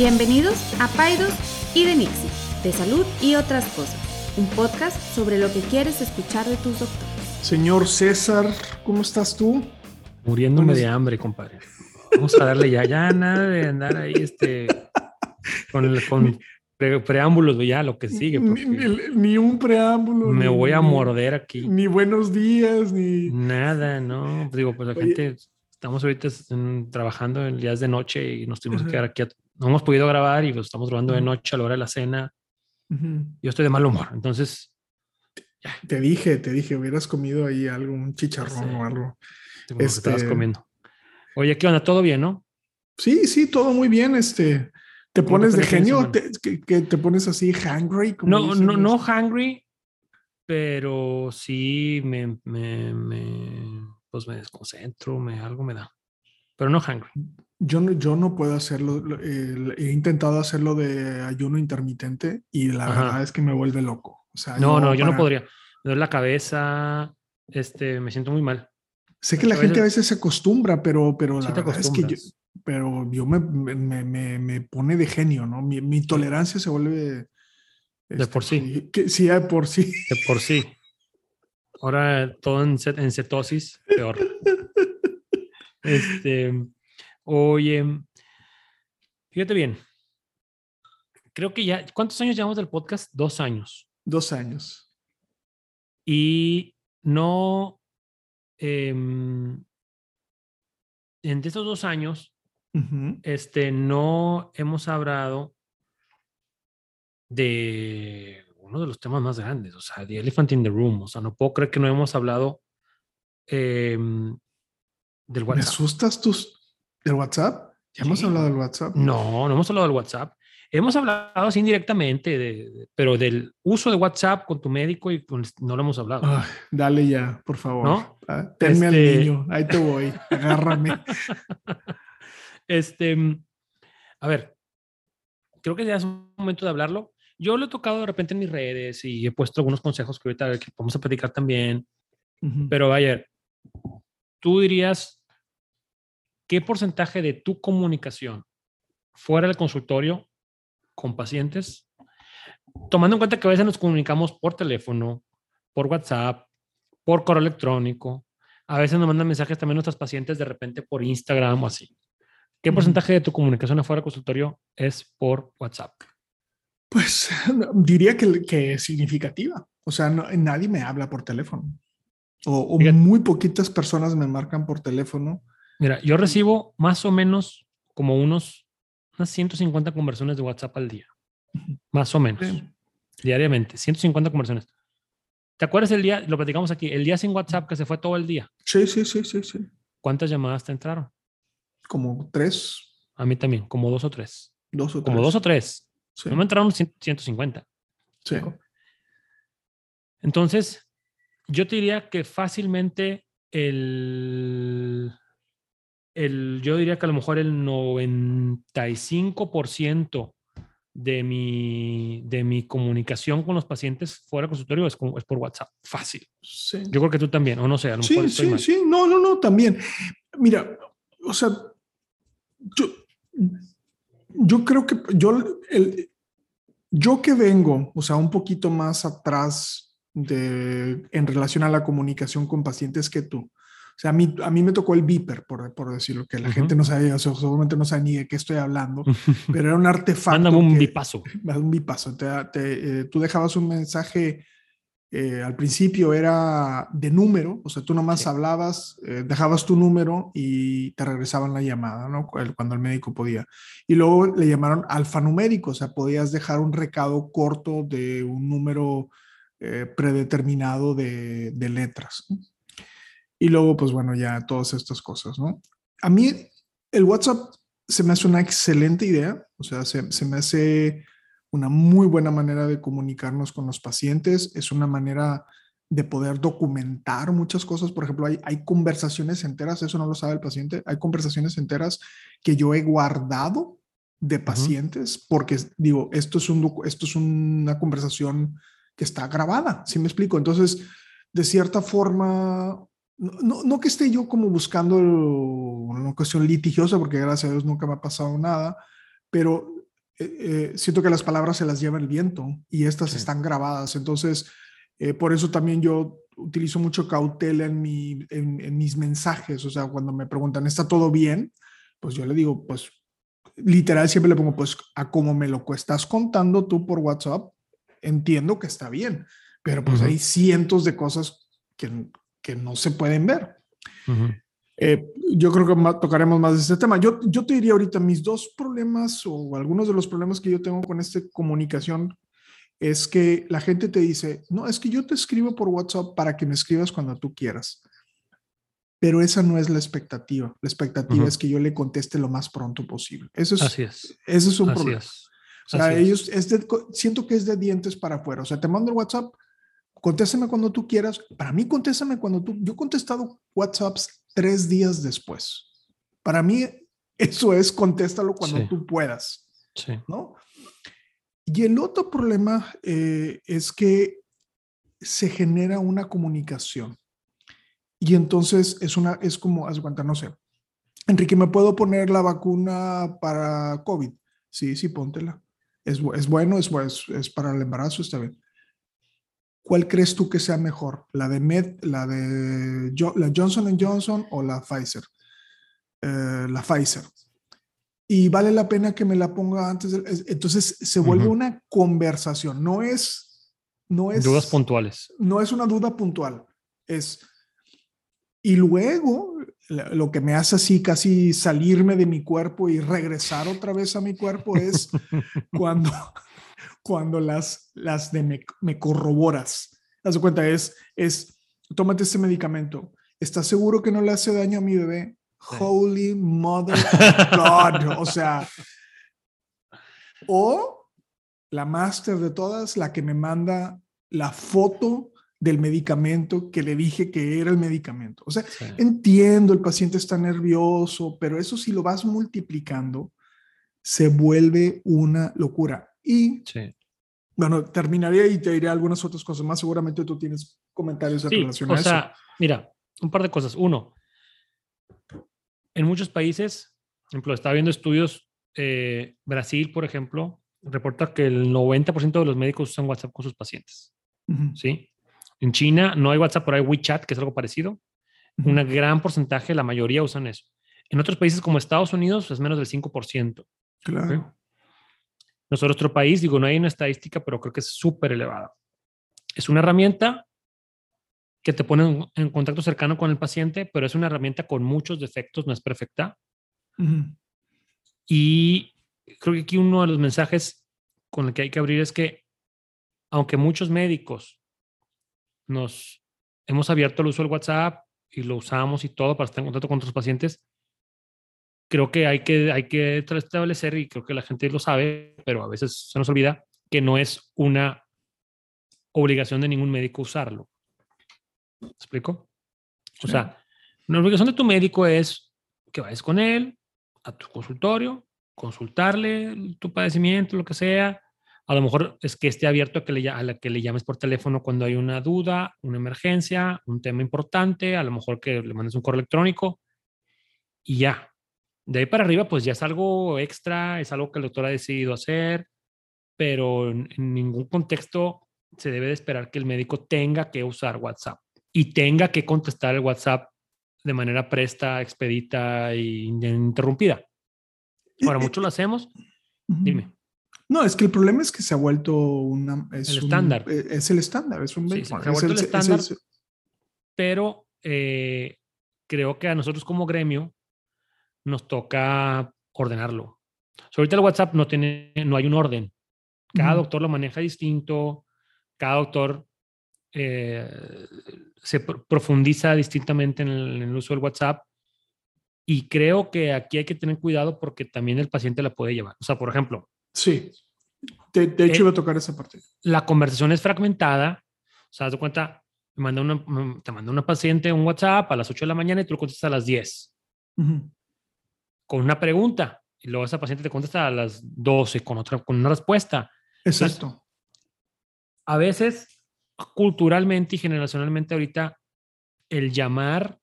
Bienvenidos a Paidos y de Nixie, de salud y otras cosas, un podcast sobre lo que quieres escuchar de tus doctores. Señor César, ¿cómo estás tú? Muriéndome de hambre, compadre. Vamos a darle ya, ya nada de andar ahí este con, con preámbulos, ya lo que sigue. Ni, un preámbulo. Me voy a morder aquí. Ni buenos días, ni. Nada, no. Digo, pues la gente, estamos ahorita trabajando en días de noche y nos tuvimos que quedar aquí. No hemos podido grabar y lo estamos grabando de noche a la hora de la cena. Yo estoy de mal humor, entonces. Te dije, te dije, hubieras comido ahí algo, un chicharrón o algo. Este... estabas comiendo. Oye, ¿qué onda? ¿Todo bien, no? Sí, sí, todo muy bien. Este, ¿Te pones de genio? ¿Te, que, te pones así hungry? no, no, no hungry, pero sí me, me, me, pues me desconcentro, me, algo me da. Pero no hungry. Yo no, yo no puedo hacerlo. he intentado hacerlo de ayuno intermitente y la verdad es que me vuelve loco. O sea, no, no, yo no podría. Me duele la cabeza, este, me siento muy mal. Sé que la gente a veces se acostumbra, pero, pero la verdad es que yo, pero yo me, me, me, me, pone de genio, ¿no? Mi, mi tolerancia se vuelve... de por sí. Que, sí, de por sí. De por sí. Ahora todo en, en cetosis, peor. este, oye, fíjate bien. Creo que ya, ¿cuántos años llevamos del podcast? Dos años. Dos años. Y no, eh, en estos dos años, este, no hemos hablado de uno de los temas más grandes, o sea, The Elephant in the Room. O sea, no puedo creer que no hemos hablado em, del WhatsApp. ¿Me asustas tus del WhatsApp? ¿Ya hemos hablado del WhatsApp? No, no hemos hablado del WhatsApp. Hemos hablado así indirectamente, de, pero del uso de WhatsApp con tu médico y pues, no lo hemos hablado. dale ya, por favor. ¿No? Ah, tenme al este niño, ahí te voy, agárrame. Este, mm, a ver, creo que ya es un momento de hablarlo. Yo lo he tocado de repente en mis redes y he puesto algunos consejos que ahorita que vamos a platicar también. Pero vaya, tú dirías, ¿qué porcentaje de tu comunicación fuera del consultorio con pacientes, tomando en cuenta que a veces nos comunicamos por teléfono, por WhatsApp, por correo electrónico, a veces nos mandan mensajes también nuestros pacientes de repente por Instagram o así. ¿Qué porcentaje de tu comunicación afuera del consultorio es por WhatsApp? Pues diría que, que es significativa. O sea, nadie me habla por teléfono. O, muy poquitas personas me marcan por teléfono. Mira, yo recibo más o menos como unos, unas 150 conversiones de WhatsApp al día. Más o menos. Diariamente. 150 conversiones. ¿Te acuerdas el día, lo platicamos aquí, el día sin WhatsApp que se fue todo el día? Sí, sí, sí, sí, sí. ¿Cuántas llamadas te entraron? como tres. A mí también, como dos o tres. Dos o como dos o tres. No me entraron 150. Sí. Entonces, yo te diría que fácilmente el, el, yo diría que a lo mejor el 95% de mi, de mi comunicación con los pacientes fuera del consultorio es, es por WhatsApp. Fácil. Sí. Yo creo que tú también, o no sé, a lo sí, mejor sí, sí, no, no, no, también. Mira, o sea, yo, yo creo que yo, el, yo que vengo, o sea, un poquito más atrás de, en relación a la comunicación con pacientes que tú. O sea, a mí, a mí me tocó el Viper, por, por decirlo, que la gente no sabe, o sea, seguramente no sabe ni de qué estoy hablando, pero era un artefacto. Mándame un bipaso. Un bipaso. Te, te, eh, tú dejabas un mensaje eh, al principio era de número, o sea, tú nomás hablabas, eh, dejabas tu número y te regresaban la llamada, ¿no? Cuando el médico podía. Y luego le llamaron alfanumérico, o sea, podías dejar un recado corto de un número predeterminado de, de letras. Y luego, pues bueno, ya todas estas cosas, ¿no? A mí el WhatsApp se me hace una excelente idea, o sea, se, se me hace una muy buena manera de comunicarnos con los pacientes, es una manera de poder documentar muchas cosas. Por ejemplo, hay, hay conversaciones enteras, eso no lo sabe el paciente, hay conversaciones enteras que yo he guardado de pacientes porque digo, esto es, un, esto es una conversación que está grabada, ¿sí me explico? Entonces, de cierta forma, no, no, que esté yo como buscando una cuestión litigiosa, porque gracias a Dios nunca me ha pasado nada, pero eh, siento que las palabras se las lleva el viento y estas están grabadas. Entonces, por eso también yo utilizo mucho cautela en, mi, en, mis mensajes. O sea, cuando me preguntan, ¿está todo bien? Pues yo le digo, pues literal siempre le pongo, pues a como me lo estás contando tú por WhatsApp, entiendo que está bien, pero pues hay cientos de cosas que, que no se pueden ver. Eh, yo creo que tocaremos más de este tema. Yo, yo te diría ahorita mis dos problemas o algunos de los problemas que yo tengo con esta comunicación es que la gente te dice, no, es que yo te escribo por WhatsApp para que me escribas cuando tú quieras. Pero esa no es la expectativa. La expectativa es que yo le conteste lo más pronto posible. Eso es, Así es. Ese es un problema. O sea, ellos, es siento que es de dientes para afuera. O sea, te mando el WhatsApp, contéstame cuando tú quieras. Para mí, contéstame cuando tú. Yo he contestado WhatsApps tres días después. Para mí, eso es contéstalo cuando tú puedas. Sí. ¿No? Y el otro problema eh, es que se genera una comunicación. Y entonces es una, es como, haz cuenta, no sé. Enrique, ¿me puedo poner la vacuna para COVID? Sí, sí, póntela. Es, es bueno, es, es para el embarazo, está bien. ¿Cuál crees tú que sea mejor? ¿La de Med, la de la Johnson Johnson o la Pfizer? Eh, la Pfizer. Y vale la pena que me la ponga antes. entonces se vuelve una conversación. No es, no es. Dudas puntuales. No es una duda puntual. Es y luego, lo que me hace así casi salirme de mi cuerpo y regresar otra vez a mi cuerpo es cuando, cuando las, las de me, me corroboras. Haz cuenta, es, es, tómate este medicamento. ¿Estás seguro que no le hace daño a mi bebé? Holy Mother of God. O sea, o la máster de todas, la que me manda la foto del medicamento que le dije que era el medicamento. O sea, entiendo, el paciente está nervioso, pero eso si lo vas multiplicando, se vuelve una locura. Y bueno, terminaría y te diré algunas otras cosas más. Seguramente tú tienes comentarios en relación a eso. Sea, mira, un par de cosas. Uno, en muchos países, por ejemplo, estaba viendo estudios, eh, Brasil, por ejemplo, reporta que el 90% de los médicos usan WhatsApp con sus pacientes. ¿Sí? En China no hay WhatsApp, pero hay WeChat, que es algo parecido. Un gran porcentaje, la mayoría usan eso. En otros países como Estados Unidos es menos del 5%. Claro. Otro país, digo, no hay una estadística, pero creo que es súper elevada. Es una herramienta que te pone en, contacto cercano con el paciente, pero es una herramienta con muchos defectos, no es perfecta. Y creo que aquí uno de los mensajes con el que hay que abrir es que, aunque muchos médicos nos hemos abierto el uso del WhatsApp y lo usamos y todo para estar en contacto con otros pacientes. Creo que hay que, hay que establecer, y creo que la gente lo sabe, pero a veces se nos olvida, que no es una obligación de ningún médico usarlo. ¿Me explico? O sea, la obligación de tu médico es que vayas con él a tu consultorio, consultarle tu padecimiento, lo que sea, a lo mejor es que esté abierto a que, le, a la que le llames por teléfono cuando hay una duda, una emergencia, un tema importante, a lo mejor que le mandes un correo electrónico y ya. De ahí para arriba, pues ya es algo extra, es algo que el doctor ha decidido hacer, pero en, ningún contexto se debe de esperar que el médico tenga que usar WhatsApp y tenga que contestar el WhatsApp de manera presta, expedita e interrumpida. Ahora, mucho lo hacemos. Dime. No, es que el problema es que se ha vuelto una, es el estándar. Eh, es el estándar, es un se, ha vuelto el, estándar, pero eh, creo que a nosotros como gremio nos toca ordenarlo. ahorita el WhatsApp no tiene, no hay un orden. Cada doctor lo maneja distinto, cada doctor eh, se profundiza distintamente en el, en el, uso del WhatsApp. Y creo que aquí hay que tener cuidado porque también el paciente la puede llevar. O sea, por ejemplo, Sí. De, de hecho, iba a tocar esa parte. La conversación es fragmentada. O sea, te cuenta, me manda una, te manda una paciente un WhatsApp a las 8 de la mañana y tú lo contestas a las 10. Con una pregunta. Y luego esa paciente te contesta a las 12 con, otra, con una respuesta. Exacto. a veces, culturalmente y generacionalmente ahorita, el llamar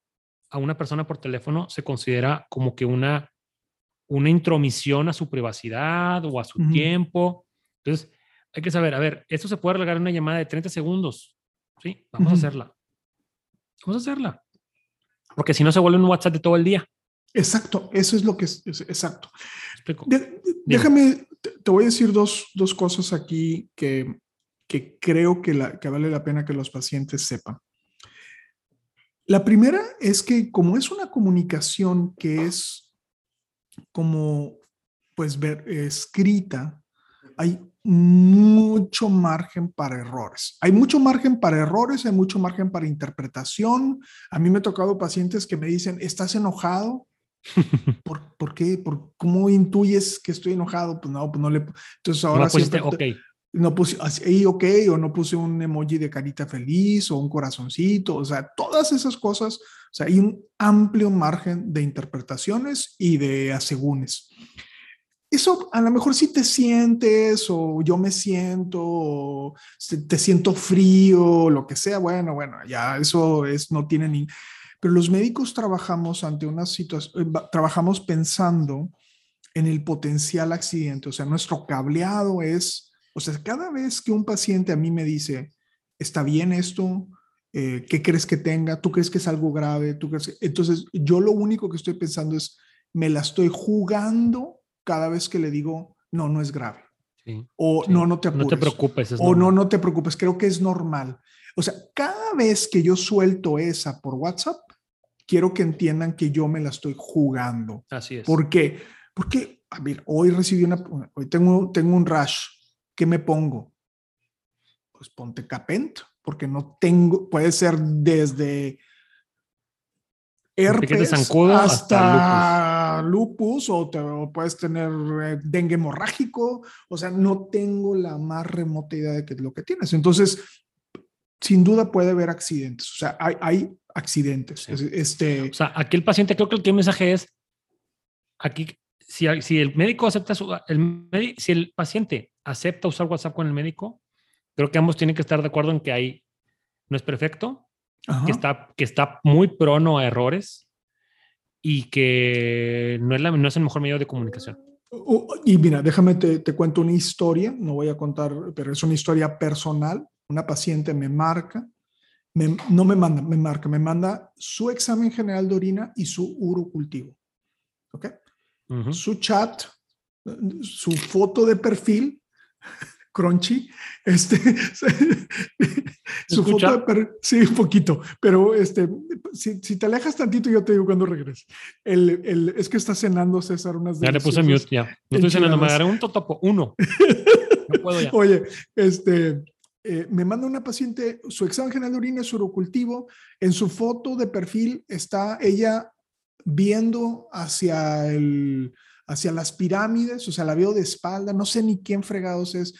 a una persona por teléfono se considera como que una una intromisión a su privacidad o a su tiempo. Entonces, hay que saber, a ver, esto se puede en una llamada de 30 segundos. Sí, vamos a hacerla. Vamos a hacerla. Porque si no se vuelve un WhatsApp de todo el día. Exacto, eso es lo que es, exacto. déjame, te, voy a decir dos, dos cosas aquí que, que creo que, la, que vale la pena que los pacientes sepan. La primera es que como es una comunicación que es como, pues, ver, escrita, hay mucho margen para errores. Hay mucho margen para errores, hay mucho margen para interpretación. A mí me ha tocado pacientes que me dicen, ¿estás enojado? ¿Por, ¿Por, qué? ¿Por, ¿Cómo intuyes que estoy enojado? Pues no, pues no le... Entonces ahora... No ok. No puse así, ok, o no puse un emoji de carita feliz o un corazoncito, o sea, todas esas cosas, o sea, hay un amplio margen de interpretaciones y de asegúnes. Eso a lo mejor si te sientes o yo me siento o te siento frío, lo que sea, bueno, bueno, ya eso es, no tiene ni... Pero los médicos trabajamos ante una situación, eh, trabajamos pensando en el potencial accidente, o sea, nuestro cableado es, o sea, cada vez que un paciente a mí me dice, está bien esto, eh, ¿qué crees que tenga? ¿Tú crees que es algo grave? ¿Tú crees Entonces, yo lo único que estoy pensando es, me la estoy jugando cada vez que le digo, no, no es grave. o no, no te apures. No te preocupes. o no, no te preocupes, creo que es normal. O sea, cada vez que yo suelto esa por WhatsApp, quiero que entiendan que yo me la estoy jugando. Así es. ¿Por qué? Porque, a ver, hoy recibí una, hoy tengo, tengo un rash. ¿Qué me pongo? Pues ponte capent, porque no tengo, puede ser desde herpes hasta, lupus, o, te, puedes tener eh, dengue hemorrágico, o sea, no tengo la más remota idea de qué es lo que tienes. Entonces, sin duda puede haber accidentes, o sea, hay, hay accidentes. Este, o sea, aquí el paciente, creo que el, mensaje es, aquí, si, si el médico acepta, su, el, si el paciente acepta usar WhatsApp con el médico, creo que ambos tienen que estar de acuerdo en que hay, no es perfecto, que está, que está muy prono a errores y que no es, la, no es el mejor medio de comunicación. Y mira, déjame te, te, cuento una historia, no voy a contar, pero es una historia personal. Una paciente me marca, no me manda, me marca, me manda su examen general de orina y su urocultivo. ¿Ok? Su chat, su foto de perfil crunchy. Este, su foto de sí, un poquito, pero este, si, si, te alejas tantito, yo te digo cuando regreses. El, el, es que está cenando César unas Ya le puse mute, ya. No estoy cenando, me daré un totopo, uno. No puedo ya. Oye, este, eh, me manda una paciente su examen general de orina, su urocultivo. En su foto de perfil está ella viendo hacia el hacia las pirámides, o sea, la veo de espalda, no sé ni quién fregados es,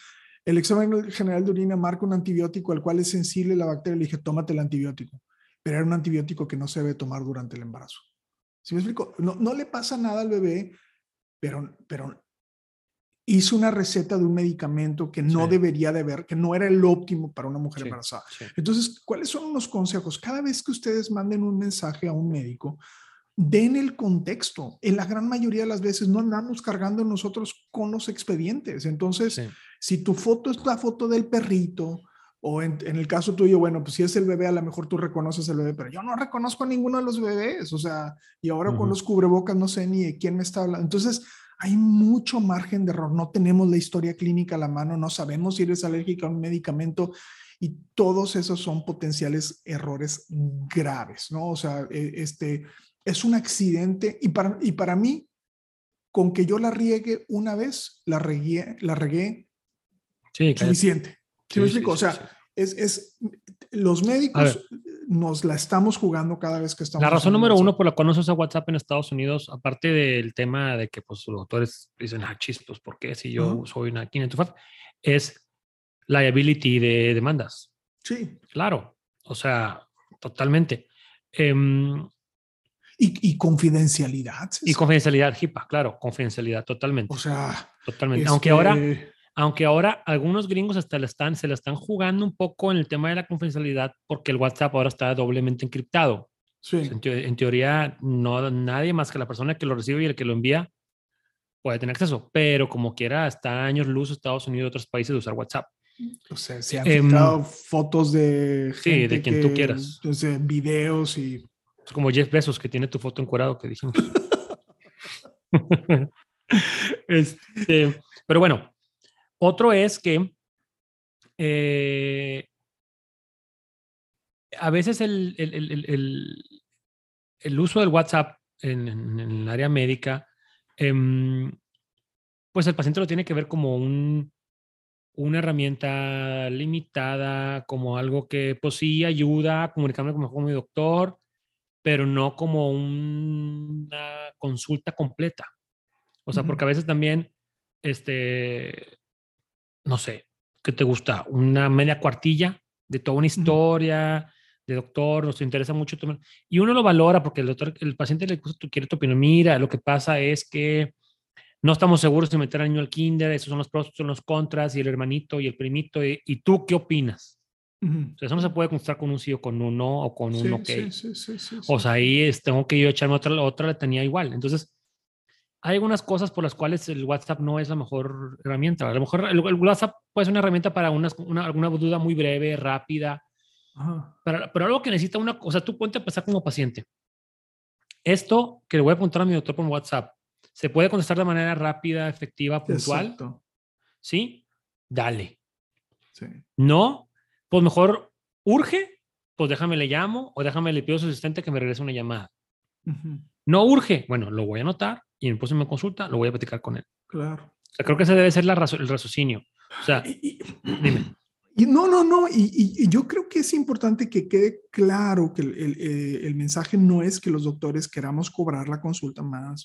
el examen general de orina marca un antibiótico al cual es sensible la bacteria. Le dije, tómate el antibiótico. Pero era un antibiótico que no se debe tomar durante el embarazo. ¿Sí me explico? No, no le pasa nada al bebé, pero, pero hizo una receta de un medicamento que no debería de haber, que no era el óptimo para una mujer embarazada. Entonces, ¿cuáles son unos consejos? Cada vez que ustedes manden un mensaje a un médico, den el contexto. En la gran mayoría de las veces no andamos cargando nosotros con los expedientes. Entonces, si tu foto es la foto del perrito, o en, el caso tuyo, bueno, pues si es el bebé, a lo mejor tú reconoces el bebé, pero yo no reconozco a ninguno de los bebés. O sea, y ahora con los cubrebocas no sé ni de quién me está hablando. Entonces, hay mucho margen de error. No tenemos la historia clínica a la mano, no sabemos si eres alérgica a un medicamento y todos esos son potenciales errores graves, ¿no? O sea, e, este, es un accidente y para, y para mí, con que yo la riegue una vez, la regué, la regué suficiente. ¿Sí, me explico? o sea, es, es, los médicos nos la estamos jugando cada vez que estamos. La razón número uno por la cual no se usa WhatsApp en Estados Unidos, aparte del tema de que pues, los doctores dicen, ah, chispos, ¿por qué si yo soy una 500 Es liability de demandas. Sí. Claro. O sea, totalmente. Um, y, confidencialidad. Y confidencialidad, HIPAA, claro, confidencialidad, totalmente. O sea, totalmente. Aunque ahora, este aunque ahora algunos gringos hasta le están, se la están jugando un poco en el tema de la confidencialidad porque el WhatsApp ahora está doblemente encriptado. Sí. En, teoría, no nadie más que la persona que lo recibe y el que lo envía puede tener acceso, pero como quiera, está años luz Estados Unidos y otros países de usar WhatsApp. O sea, se han eh, fotos de gente sí, de quien tú quieras. Entonces, videos y... Es como Jeff Bezos que tiene tu foto encuadrado que dijimos. este, pero bueno, otro es que eh, a veces el, el, uso del WhatsApp en, el área médica, em, pues el paciente lo tiene que ver como un, una herramienta limitada, como algo que pues sí ayuda a comunicarme con mi doctor, pero no como una consulta completa. O sea, porque a veces también, este, no sé, ¿qué te gusta? Una media cuartilla de toda una historia de doctor, nos interesa mucho. Y uno lo valora porque el doctor, el paciente le gusta, quiere tu opinión. Mira, lo que pasa es que no estamos seguros de meter al niño al kinder, esos son los pros, son los contras, y el hermanito y el primito, y, tú qué opinas. eso no se puede contestar con un sí o con un no o con un ok. o sea, ahí es, tengo que yo echarme otra, otra la tenía igual. Entonces, hay algunas cosas por las cuales el WhatsApp no es la mejor herramienta. A lo mejor el, WhatsApp puede ser una herramienta para una, alguna duda muy breve, rápida, pero, pero, algo que necesita una cosa, tú ponte a pasar como paciente. Esto que le voy a apuntar a mi doctor por WhatsApp, ¿se puede contestar de manera rápida, efectiva, puntual? ¿Sí? Dale. Sí. No, pues mejor urge, pues déjame le llamo o déjame le pido a su asistente que me regrese una llamada. No urge, bueno, lo voy a anotar y en me consulta lo voy a platicar con él. Claro. O sea, creo que ese debe ser la el raciocinio. O sea, dime. Y no, no, no, y, yo creo que es importante que quede claro que el, eh, mensaje no es que los doctores queramos cobrar la consulta más.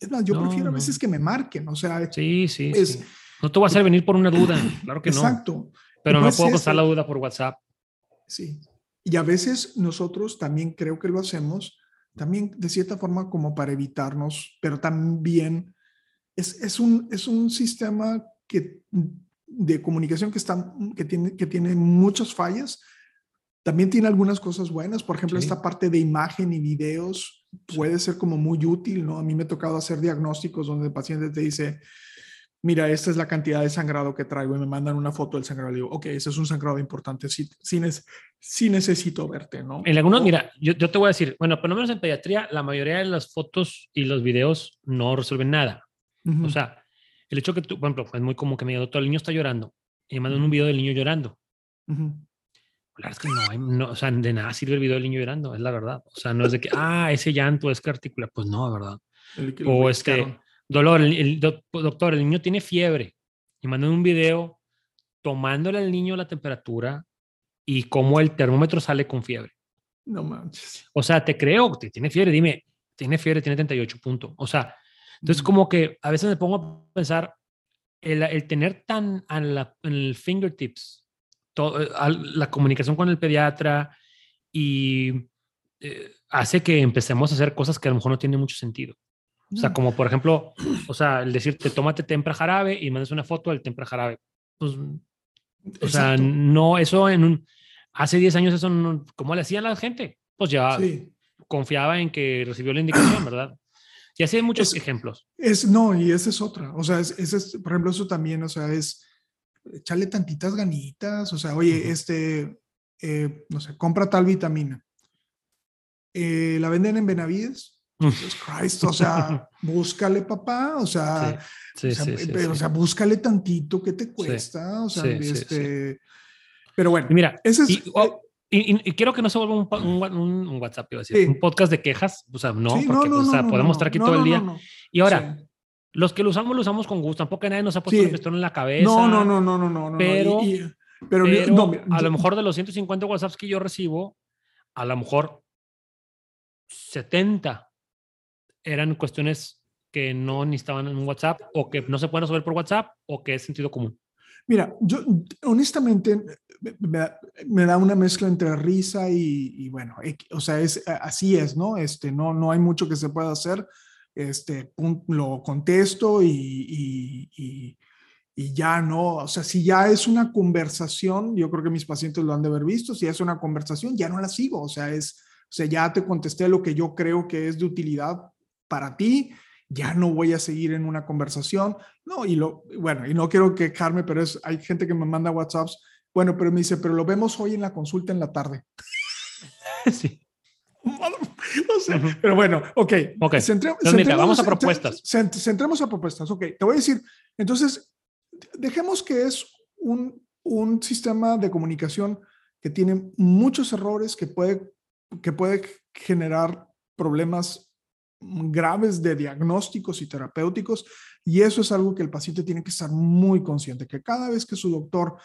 Es más, yo prefiero a veces que me marquen, o sea. Sí, sí, sí. No te voy a hacer venir por una duda, claro que no. Exacto. Pero no puedo pasar la duda por WhatsApp. Sí. Y a veces nosotros también creo que lo hacemos también de cierta forma como para evitarnos, pero también es, es, un, es un sistema que, de comunicación que, está, que, tiene, que tiene muchas fallas. También tiene algunas cosas buenas, por ejemplo, esta parte de imagen y videos puede ser como muy útil, ¿no? A mí me ha tocado hacer diagnósticos donde el paciente te dice, mira, esta es la cantidad de sangrado que traigo y me mandan una foto del sangrado. Y digo, ok, ese es un sangrado importante, sí, sí, necesito verte, ¿no? En algunos, mira, yo, yo, te voy a decir, bueno, por lo menos en pediatría, la mayoría de las fotos y los videos no resuelven nada. O sea, el hecho que tú, por ejemplo, es muy común que me diga, doctor, el niño está llorando y me mandan un video del niño llorando. Claro, es que no, hay, no, o sea, de nada sirve el video del niño llorando, es la verdad. O sea, no es de que, ah, ese llanto es que articula, pues no, ¿verdad? o este, dolor, el, doctor, el niño tiene fiebre y mandan un video tomándole al niño la temperatura y cómo el termómetro sale con fiebre. No manches. O sea, te creo que tiene fiebre, dime, tiene fiebre, tiene 38 puntos. O sea, entonces como que a veces me pongo a pensar, el, el tener tan en, el fingertips, todo, eh, la comunicación con el pediatra y eh, hace que empecemos a hacer cosas que a lo mejor no tienen mucho sentido. O sea, como por ejemplo, o sea, el decirte, tómate tempra jarabe y mandas una foto del tempra jarabe. Pues, o sea, no, eso en un, hace 10 años eso no, ¿cómo le hacían la gente? Pues ya confiaba en que recibió la indicación, ¿verdad? Y así hay muchos ejemplos. Es, no, y esa es otra. O sea, es, es, por ejemplo, eso también, o sea, es echarle tantitas ganitas. O sea, oye, este, eh, no sé, compra tal vitamina. Eh, la venden en Benavides Jesus Christ, o sea, búscale papá, o sea, sí, sí, o, sea, pero, o sea, búscale tantito, ¿qué te cuesta? O sea, este, pero bueno, mira, ese es, oh, y, y, quiero que no se vuelva un, un, un WhatsApp, iba a decir, un podcast de quejas, o sea, no, porque o sea, podemos estar aquí todo el día. Y ahora, los que lo usamos, lo usamos con gusto, tampoco nadie nos ha puesto el pistón en la cabeza. No, no, no, no, no, no. Pero, pero, pero a lo mejor de los 150 WhatsApps que yo recibo, a lo mejor 70 eran cuestiones que no necesitaban en un WhatsApp o que no se pueden resolver por WhatsApp o que es sentido común? Mira, yo honestamente me, da una mezcla entre risa y, bueno, o sea, es, así es, ¿no? Este, no, no hay mucho que se pueda hacer. Este, lo contesto y, y, y, ya no, o sea, si ya es una conversación, yo creo que mis pacientes lo han de haber visto, si es una conversación, ya no la sigo, o sea, es, o sea, ya te contesté lo que yo creo que es de utilidad para ti ya no voy a seguir en una conversación. No, y lo, bueno, y no quiero quejarme, pero es, hay gente que me manda WhatsApps, bueno, pero me dice, pero lo vemos hoy en la consulta en la tarde. Sí. Pero bueno, ok. okay. mira, vamos a propuestas. Centremos a propuestas. Ok, te voy a decir, entonces, dejemos que es un, un sistema de comunicación que tiene muchos errores, que puede, que puede generar problemas graves de diagnósticos y terapéuticos. Y eso es algo que el paciente tiene que estar muy consciente, que cada vez que su doctor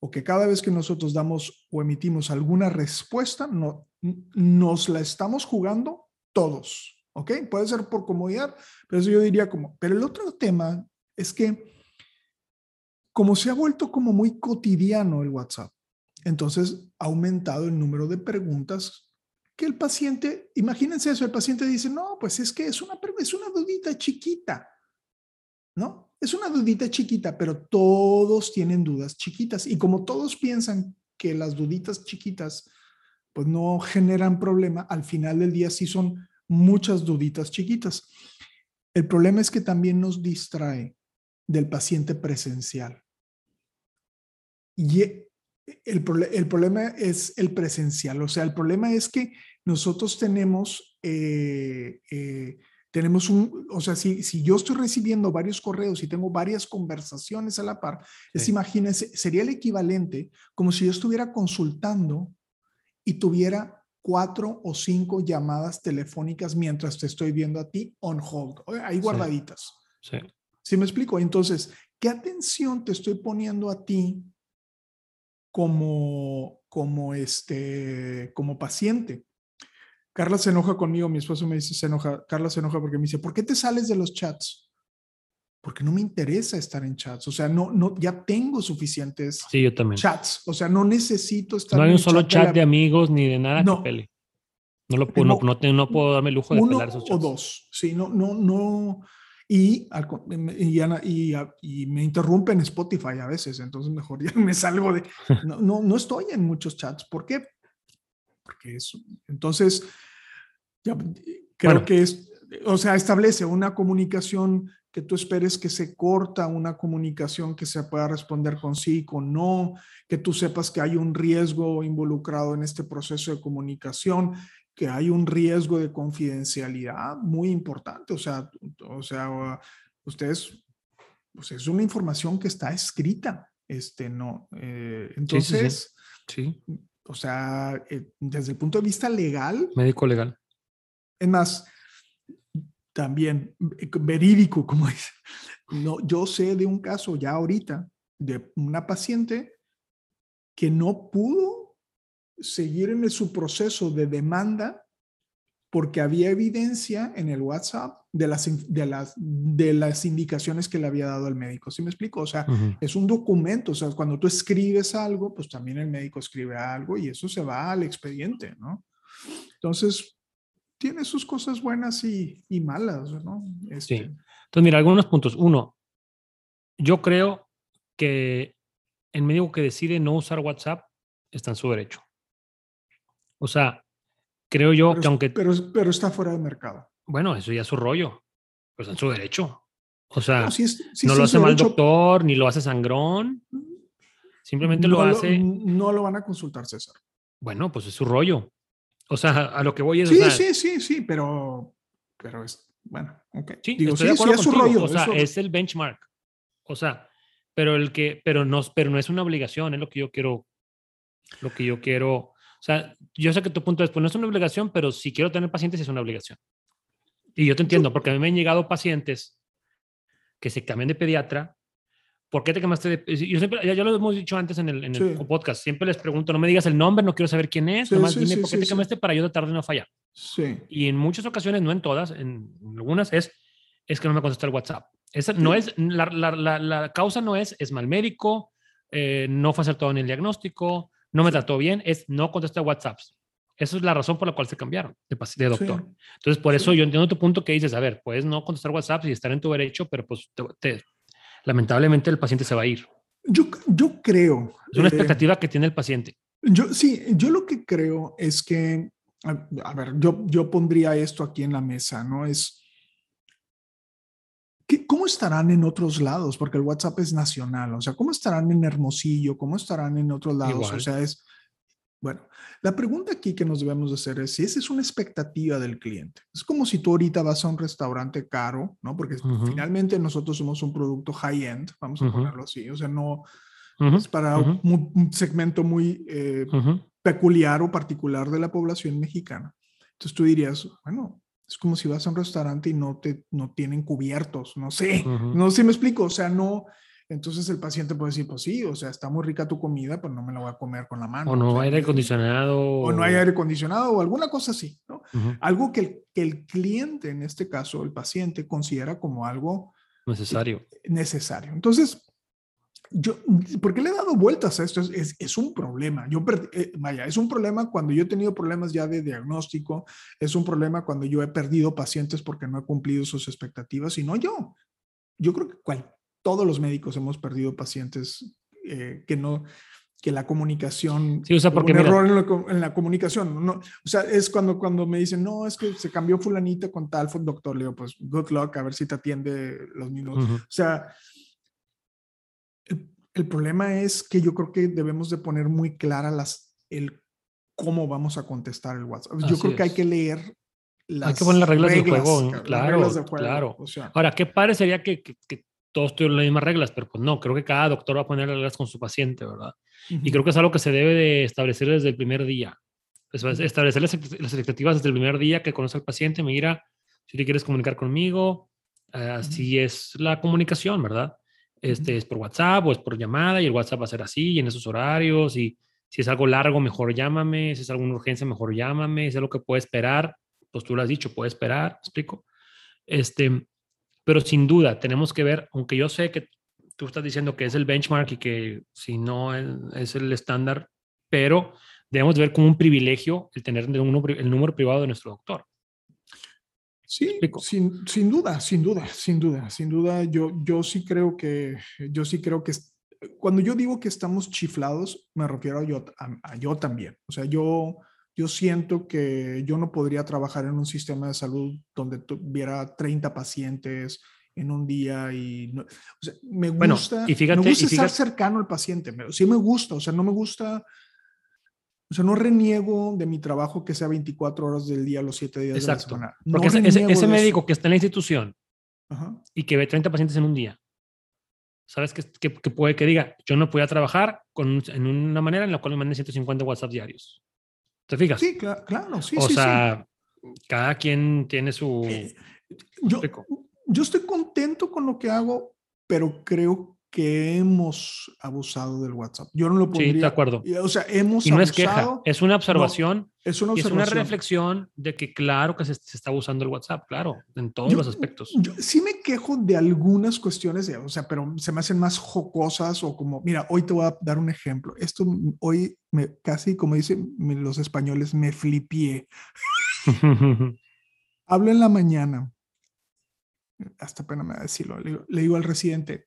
o que cada vez que nosotros damos o emitimos alguna respuesta, no, nos la estamos jugando todos. ¿Ok? Puede ser por comodidad, pero eso yo diría como, pero el otro tema es que como se ha vuelto como muy cotidiano el WhatsApp, entonces ha aumentado el número de preguntas que el paciente, imagínense eso, el paciente dice, no, pues es que es una, es una dudita chiquita, ¿no? Es una dudita chiquita, pero todos tienen dudas chiquitas y como todos piensan que las duditas chiquitas pues no generan problema, al final del día sí son muchas duditas chiquitas. El problema es que también nos distrae del paciente presencial. Y el, el, problema es el presencial, o sea, el problema es que nosotros tenemos, eh, eh, tenemos un, o sea, si, si yo estoy recibiendo varios correos y tengo varias conversaciones a la par, es imagínense, sería el equivalente como si yo estuviera consultando y tuviera cuatro o cinco llamadas telefónicas mientras te estoy viendo a ti on hold, ahí guardaditas. Sí. ¿Sí me explico? Entonces, ¿qué atención te estoy poniendo a ti como, como, este, como paciente. Carla se enoja conmigo, mi esposo me dice, se enoja, Carla se enoja porque me dice, ¿por qué te sales de los chats? Porque no me interesa estar en chats, o sea, no, no, ya tengo suficientes sí, yo también. chats, o sea, no necesito estar. No hay un solo chat, de, amigos ni de nada no. que pele. No, lo, puedo, no, no, puedo darme el lujo de pelar esos chats. o dos, sí, no, no, no, y, y, y, me interrumpen Spotify a veces, entonces mejor ya me salgo de... No, no, no estoy en muchos chats. ¿Por qué? Porque es... Entonces, ya, creo que es... O sea, establece una comunicación que tú esperes que se corta, una comunicación que se pueda responder con sí, con no, que tú sepas que hay un riesgo involucrado en este proceso de comunicación, que hay un riesgo de confidencialidad muy importante. O sea, o sea ustedes, pues es una información que está escrita. Este, no. Eh, entonces, sí, o sea, eh, desde el punto de vista legal. Médico legal. Es más, también eh, verídico, como dice. No, yo sé de un caso ya ahorita de una paciente que no pudo seguir en su proceso de demanda porque había evidencia en el WhatsApp de las, de las, de las indicaciones que le había dado el médico. ¿Sí me explico? O sea, es un documento. O sea, cuando tú escribes algo, pues también el médico escribe algo y eso se va al expediente, ¿no? Entonces, tiene sus cosas buenas y, y malas, ¿no? Este, sí. Entonces, mira, algunos puntos. Uno, yo creo que el médico que decide no usar WhatsApp está en su derecho. O sea, creo yo que aunque... Pero, pero está fuera del mercado. Bueno, eso ya es su rollo. Pues en su derecho. O sea, no, lo hace mal doctor, ni lo hace sangrón. Simplemente lo hace... no lo van a consultar, César. Bueno, pues es su rollo. O sea, a lo que voy es... Sí, sí, sí, sí, pero... Pero es... Bueno, ok. Sí, Digo, estoy sí, es su rollo. O sea, es el benchmark. O sea, pero el que... Pero no, pero no es una obligación, es lo que yo quiero... Lo que yo quiero o sea, yo sé que tu punto es, pues no es una obligación, pero si quiero tener pacientes es una obligación. Y yo te entiendo, porque a mí me han llegado pacientes que se cambian de pediatra. ¿Por qué te cambiaste de.? Yo siempre, ya, lo hemos dicho antes en el, en el podcast. Siempre les pregunto, no me digas el nombre, no quiero saber quién es. nomás dime por qué te cambiaste para yo tratar de no fallar. Sí. Y en muchas ocasiones, no en todas, en algunas, es, es que no me contesta el WhatsApp. Esa no es, la, la, la, la, causa no es, es mal médico, eh, no fue acertado en el diagnóstico, no me trató bien, es no contesté WhatsApps. Esa es la razón por la cual se cambiaron de, de doctor. Entonces, por eso yo entiendo tu punto que dices, a ver, puedes no contestar WhatsApp y estar en tu derecho, pero pues lamentablemente el paciente se va a ir. Yo, yo creo. Es una eh, expectativa que tiene el paciente. Yo sí, yo lo que creo es que, a, ver, yo, yo pondría esto aquí en la mesa, ¿no? Es, estarán en otros lados? Porque el WhatsApp es nacional, o sea, ¿cómo estarán en Hermosillo? ¿Cómo estarán en otros lados? O sea, es, bueno, la pregunta aquí que nos debemos hacer es si esa es una expectativa del cliente. Es como si tú ahorita vas a un restaurante caro, ¿no? Porque finalmente nosotros somos un producto high-end, vamos a ponerlo así, o sea, no es para un, segmento muy eh, peculiar o particular de la población mexicana. Entonces tú dirías, bueno, es como si vas a un restaurante y no te no tienen cubiertos, no sé, no sé si me explico, o sea, no, entonces el paciente puede decir, pues sí, o sea, está muy rica tu comida, pero no me la voy a comer con la mano. O no hay aire acondicionado. O no hay aire acondicionado o alguna cosa así, ¿no? Algo que el, que el cliente, en este caso el paciente, considera como algo necesario. Necesario. Entonces, yo, ¿por qué le he dado vueltas a esto? Es, es, un problema. Yo, eh, vaya, es un problema cuando yo he tenido problemas ya de diagnóstico, es un problema cuando yo he perdido pacientes porque no he cumplido sus expectativas y no yo. Yo creo que cual, todos los médicos hemos perdido pacientes eh, que no, que la comunicación, sí, o sea, porque un error en la, comunicación, no, o sea, es cuando, cuando me dicen, no, es que se cambió fulanito con tal, fue doctor, le digo, pues, good luck, a ver si te atiende los minutos. O sea, el, problema es que yo creo que debemos de poner muy clara las, el cómo vamos a contestar el WhatsApp. Yo creo que hay que leer las hay que poner las reglas, del juego, claro, claro. O sea, Ahora, ¿qué padre sería que, que, que todos tuvieron las mismas reglas, pero pues no, creo que cada doctor va a poner reglas con su paciente, ¿verdad? Y creo que es algo que se debe de establecer desde el primer día. establecer las, expectativas desde el primer día que conoce al paciente, mira, si te quieres comunicar conmigo, así es la comunicación, ¿verdad? Este es por WhatsApp o es por llamada y el WhatsApp va a ser así y en esos horarios y si es algo largo, mejor llámame, si es alguna urgencia, mejor llámame, si es algo que puede esperar, pues tú lo has dicho, puede esperar, explico? Este, pero sin duda tenemos que ver, aunque yo sé que tú estás diciendo que es el benchmark y que si no es el estándar, pero debemos ver como un privilegio el tener el número, privado de nuestro doctor. Sí, sin, sin, duda, sin duda, sin duda, sin duda, yo, yo sí creo que, yo sí creo que cuando yo digo que estamos chiflados, me refiero a yo, a yo también. O sea, yo, yo siento que yo no podría trabajar en un sistema de salud donde tuviera 30 pacientes en un día y o sea, me gusta, y fíjate, me gusta estar cercano al paciente, sí me gusta, o sea, no me gusta, o sea, no reniego de mi trabajo que sea 24 horas del día, los 7 días de la semana. Porque ese, médico que está en la institución y que ve 30 pacientes en un día, ¿sabes? Que, que, puede que diga, yo no podía trabajar con, en una manera en la cual me manden 150 WhatsApp diarios. ¿Te fijas? Sí, claro, sí. O sea, cada quien tiene su... Eh, yo, yo estoy contento con lo que hago, pero creo que hemos abusado del WhatsApp. Yo no lo pondría. Sí, de acuerdo. O sea, hemos y no es queja, es una observación. es una observación. Es una reflexión de que claro que se, está usando el WhatsApp, claro, en todos los aspectos. Yo sí me quejo de algunas cuestiones, o sea, pero se me hacen más jocosas o como, mira, hoy te voy a dar un ejemplo. Esto hoy me casi, como dicen los españoles, me flipié. Hablo en la mañana. Hasta pena me da decirlo. le digo al residente,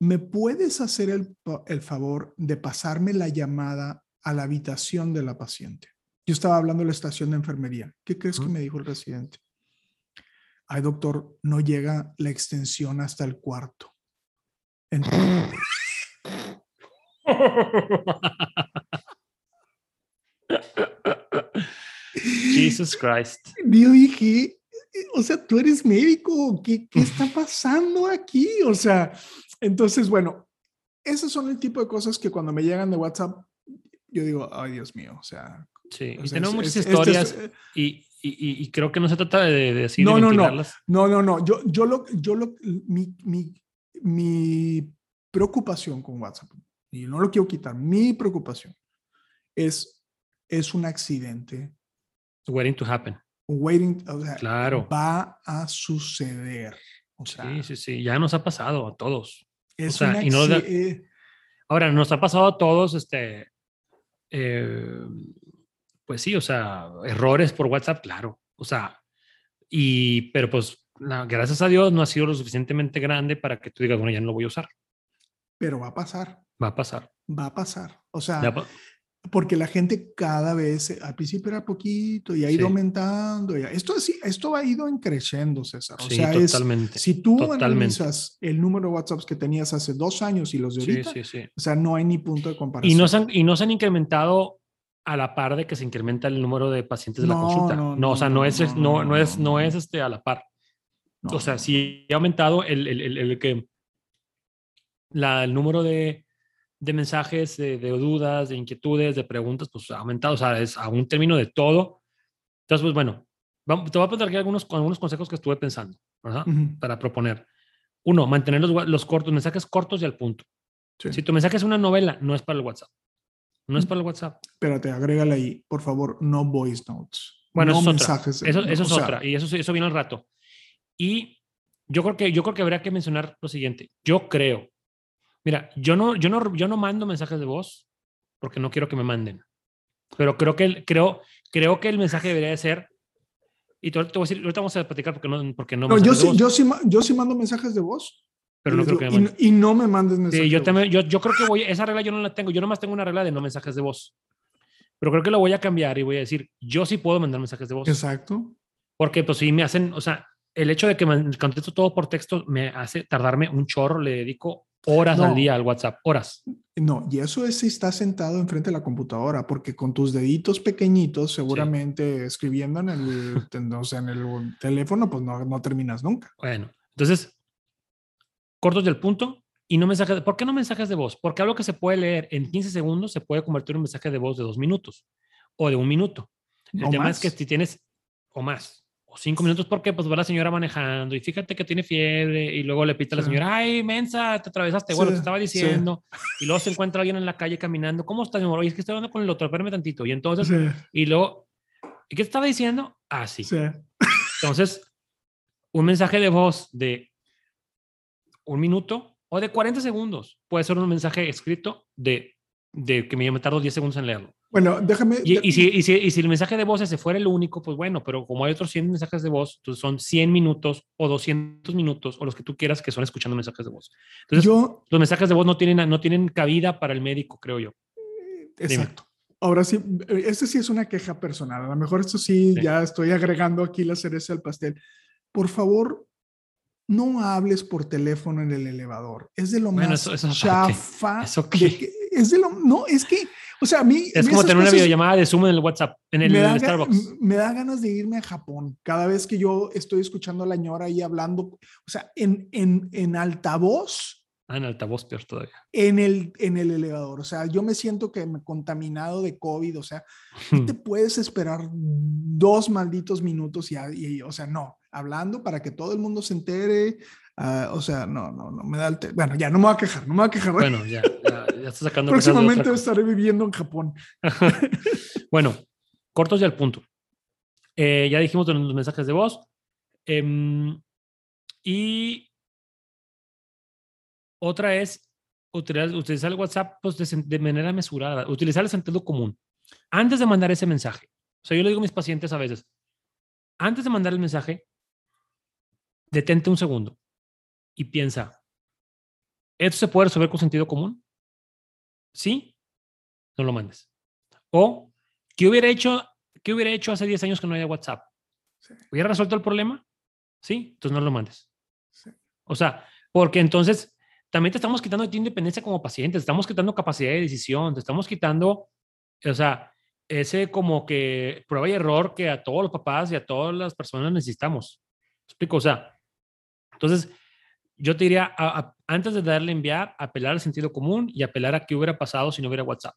¿me puedes hacer el, favor de pasarme la llamada a la habitación de la paciente? Yo estaba hablando de la estación de enfermería. ¿Qué crees que me dijo el residente? Ay, doctor, no llega la extensión hasta el cuarto. Jesus Christ. Yo dije, o sea, tú eres médico, ¿qué, qué está pasando aquí? O sea, entonces, bueno, esos son el tipo de cosas que cuando me llegan de WhatsApp, yo digo, ay, Dios mío, o sea. Sí, y tenemos muchas historias eh, y, y, y, creo que no se trata de, decir. No, no, no, no, no, no. Yo, yo lo, yo lo, mi, mi, mi preocupación con WhatsApp, y no lo quiero quitar, mi preocupación es, es un accidente. Waiting to happen. Waiting, o sea, claro. va a suceder. O sea, sí, sí, sí, ya nos ha pasado a todos y no eh, Ahora, nos ha pasado a todos, este, eh, pues sí, o sea, errores por WhatsApp, claro. O sea, y, pero pues, gracias a Dios no ha sido lo suficientemente grande para que tú digas, bueno, ya no lo voy a usar. Pero va a pasar. Va a pasar. Va a pasar. O sea, porque la gente cada vez, al principio era poquito y ha ido aumentando. Ya. Esto, esto ha ido creciendo, César. O sea, totalmente, es, si tú totalmente. analizas el número de WhatsApps que tenías hace dos años y los de ahorita, o sea, no hay ni punto de comparación. Y no se han, y no se han incrementado a la par de que se incrementa el número de pacientes de la consulta. No, o sea, no, es, no, no, es, no es este a la par. o sea, sí ha aumentado el, el, el, el que la, el número de de mensajes, de, dudas, de inquietudes, de preguntas, pues ha aumentado, o sea, es a un término de todo. Entonces, pues bueno, te voy a aquí algunos, algunos consejos que estuve pensando, ¿verdad? Para proponer. Uno, mantener los, los, cortos, mensajes cortos y al punto. Si tu mensaje es una novela, no es para el WhatsApp. No es para el WhatsApp. Espérate, agrégale ahí, por favor, no voice notes. Bueno, eso es otra. Eso, eso es otra. Y eso, eso viene al rato. Y yo creo que yo creo que habría que mencionar lo siguiente. Yo creo Mira, yo no, yo no, yo no mando mensajes de voz porque no quiero que me manden. Pero creo que el, creo, creo que el mensaje debería de ser. Y te, voy a decir, ahorita vamos a platicar porque no, porque no. no yo, sí, yo, sí, yo sí mando mensajes de voz. Pero no creo que me y, y, no me mandes mensajes. Sí, yo, también, yo, yo creo que voy, esa regla yo no la tengo. Yo nomás tengo una regla de no mensajes de voz. Pero creo que lo voy a cambiar y voy a decir, yo sí puedo mandar mensajes de voz. Exacto. Porque pues sí me hacen, o sea, el hecho de que me contesto todo por texto me hace tardarme un chorro, le dedico horas al día al WhatsApp, horas. No, y eso es si estás sentado enfrente de la computadora, porque con tus deditos pequeñitos, seguramente escribiendo en el, o sea, en el teléfono, pues no, no terminas nunca. Bueno, entonces, cortos del punto y no mensajes. ¿Por qué no mensajes de voz? Porque algo que se puede leer en 15 segundos se puede convertir en un mensaje de voz de dos minutos o de un minuto. El tema es que si tienes o más, o cinco minutos porque pues va la señora manejando y fíjate que tiene fiebre y luego le pita a la señora, ay, mensa, te atravesaste, bueno, te estaba diciendo, y luego se encuentra alguien en la calle caminando, ¿cómo estás, mi amor? Oye, es que estoy hablando con el otro, espérame tantito, y entonces, y luego, ¿y qué estaba diciendo? Ah, sí. Entonces, un mensaje de voz de un minuto o de 40 segundos puede ser un mensaje escrito de, de que me tardó 10 segundos en leerlo. Bueno, déjame. Y, si, y, si, y, si, el mensaje de voz ese fuera el único, pues bueno, pero como hay otros 100 mensajes de voz, entonces son 100 minutos o 200 minutos o los que tú quieras que son escuchando mensajes de voz. Entonces, yo, los mensajes de voz no tienen, no tienen cabida para el médico, creo yo. Exacto. Ahora sí, este sí es una queja personal. A lo mejor esto sí, ya estoy agregando aquí la cereza al pastel. Por favor, no hables por teléfono en el elevador. Es de lo más chafa. Es de lo, no, es que o sea, a mí... Es como tener una videollamada de Zoom en el WhatsApp, en el, Starbucks. Me da ganas de irme a Japón. Cada vez que yo estoy escuchando a la ñora ahí hablando, o sea, en, en, en altavoz. Ah, en altavoz peor todavía. En el, en el elevador. O sea, yo me siento que me contaminado de COVID. O sea, no te puedes esperar dos malditos minutos y, y, o sea, no, hablando para que todo el mundo se entere, Ah, o sea, no, no, no me da el... Bueno, ya, no me voy a quejar, no me voy a quejar. Bueno, ya, ya, ya sacando... Próximamente estaré viviendo en Japón. bueno, cortos y al punto. Eh, ya dijimos en los mensajes de voz. Em, y otra es utilizar, utilizar el WhatsApp pues, de, de, manera mesurada, utilizar el sentido común. Antes de mandar ese mensaje, o sea, yo le digo a mis pacientes a veces, antes de mandar el mensaje, detente un segundo y piensa, ¿esto se puede resolver con sentido común? ¿Sí? No lo mandes. O, ¿qué hubiera hecho, qué hubiera hecho hace 10 años que no haya WhatsApp? ¿Hubiera resuelto el problema? Sí, entonces no lo mandes. O sea, porque entonces también te estamos quitando de tu independencia como paciente, te estamos quitando capacidad de decisión, te estamos quitando, o sea, ese como que prueba y error que a todos los papás y a todas las personas necesitamos. explico? O sea, entonces, yo te diría, antes de darle enviar, apelar al sentido común y apelar a qué hubiera pasado si no hubiera WhatsApp.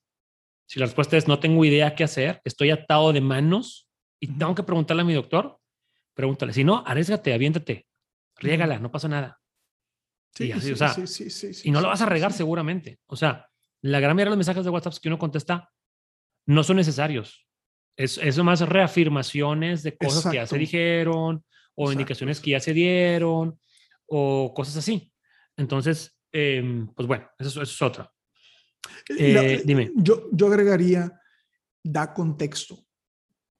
Si la respuesta es no tengo idea qué hacer, estoy atado de manos y tengo que preguntarle a mi doctor, pregúntale. Si no, arriesgate, aviéntate, riégala, no pasa nada. Sí, así, o sea, y no lo vas a regar seguramente. O sea, la gran mayoría de los mensajes de WhatsApp que uno contesta no son necesarios. Es, es más reafirmaciones de cosas que ya se dijeron o indicaciones que ya se dieron o cosas así. Entonces, em, pues bueno, eso, es otra. Eh, dime. Yo, yo agregaría, da contexto.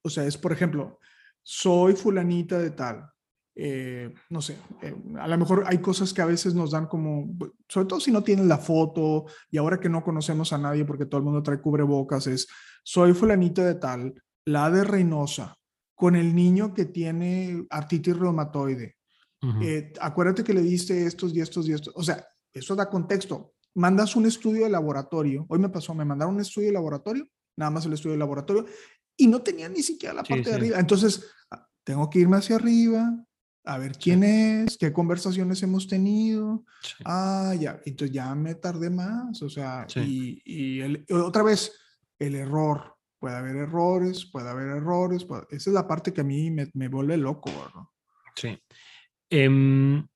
O sea, es, por ejemplo, soy fulanita de tal eh, no sé, eh, a lo mejor hay cosas que a veces nos dan como, sobre todo si no tienes la foto y ahora que no conocemos a nadie porque todo el mundo trae cubrebocas, es, soy fulanito de tal, la de Reynosa, con el niño que tiene artritis reumatoide. Eh, acuérdate que le diste estos y estos y estos. O sea, eso da contexto. Mandas un estudio de laboratorio. Hoy me pasó, me mandaron un estudio de laboratorio, nada más el estudio de laboratorio, y no tenía ni siquiera la parte de arriba. Entonces, ah, tengo que irme hacia arriba, a ver quién es, qué conversaciones hemos tenido. Ah, ya, entonces ya me tardé más. O sea, y, y otra vez, el error puede haber errores, puede haber errores. esa es la parte que a mí me, me vuelve loco, ¿no? Sí. Em,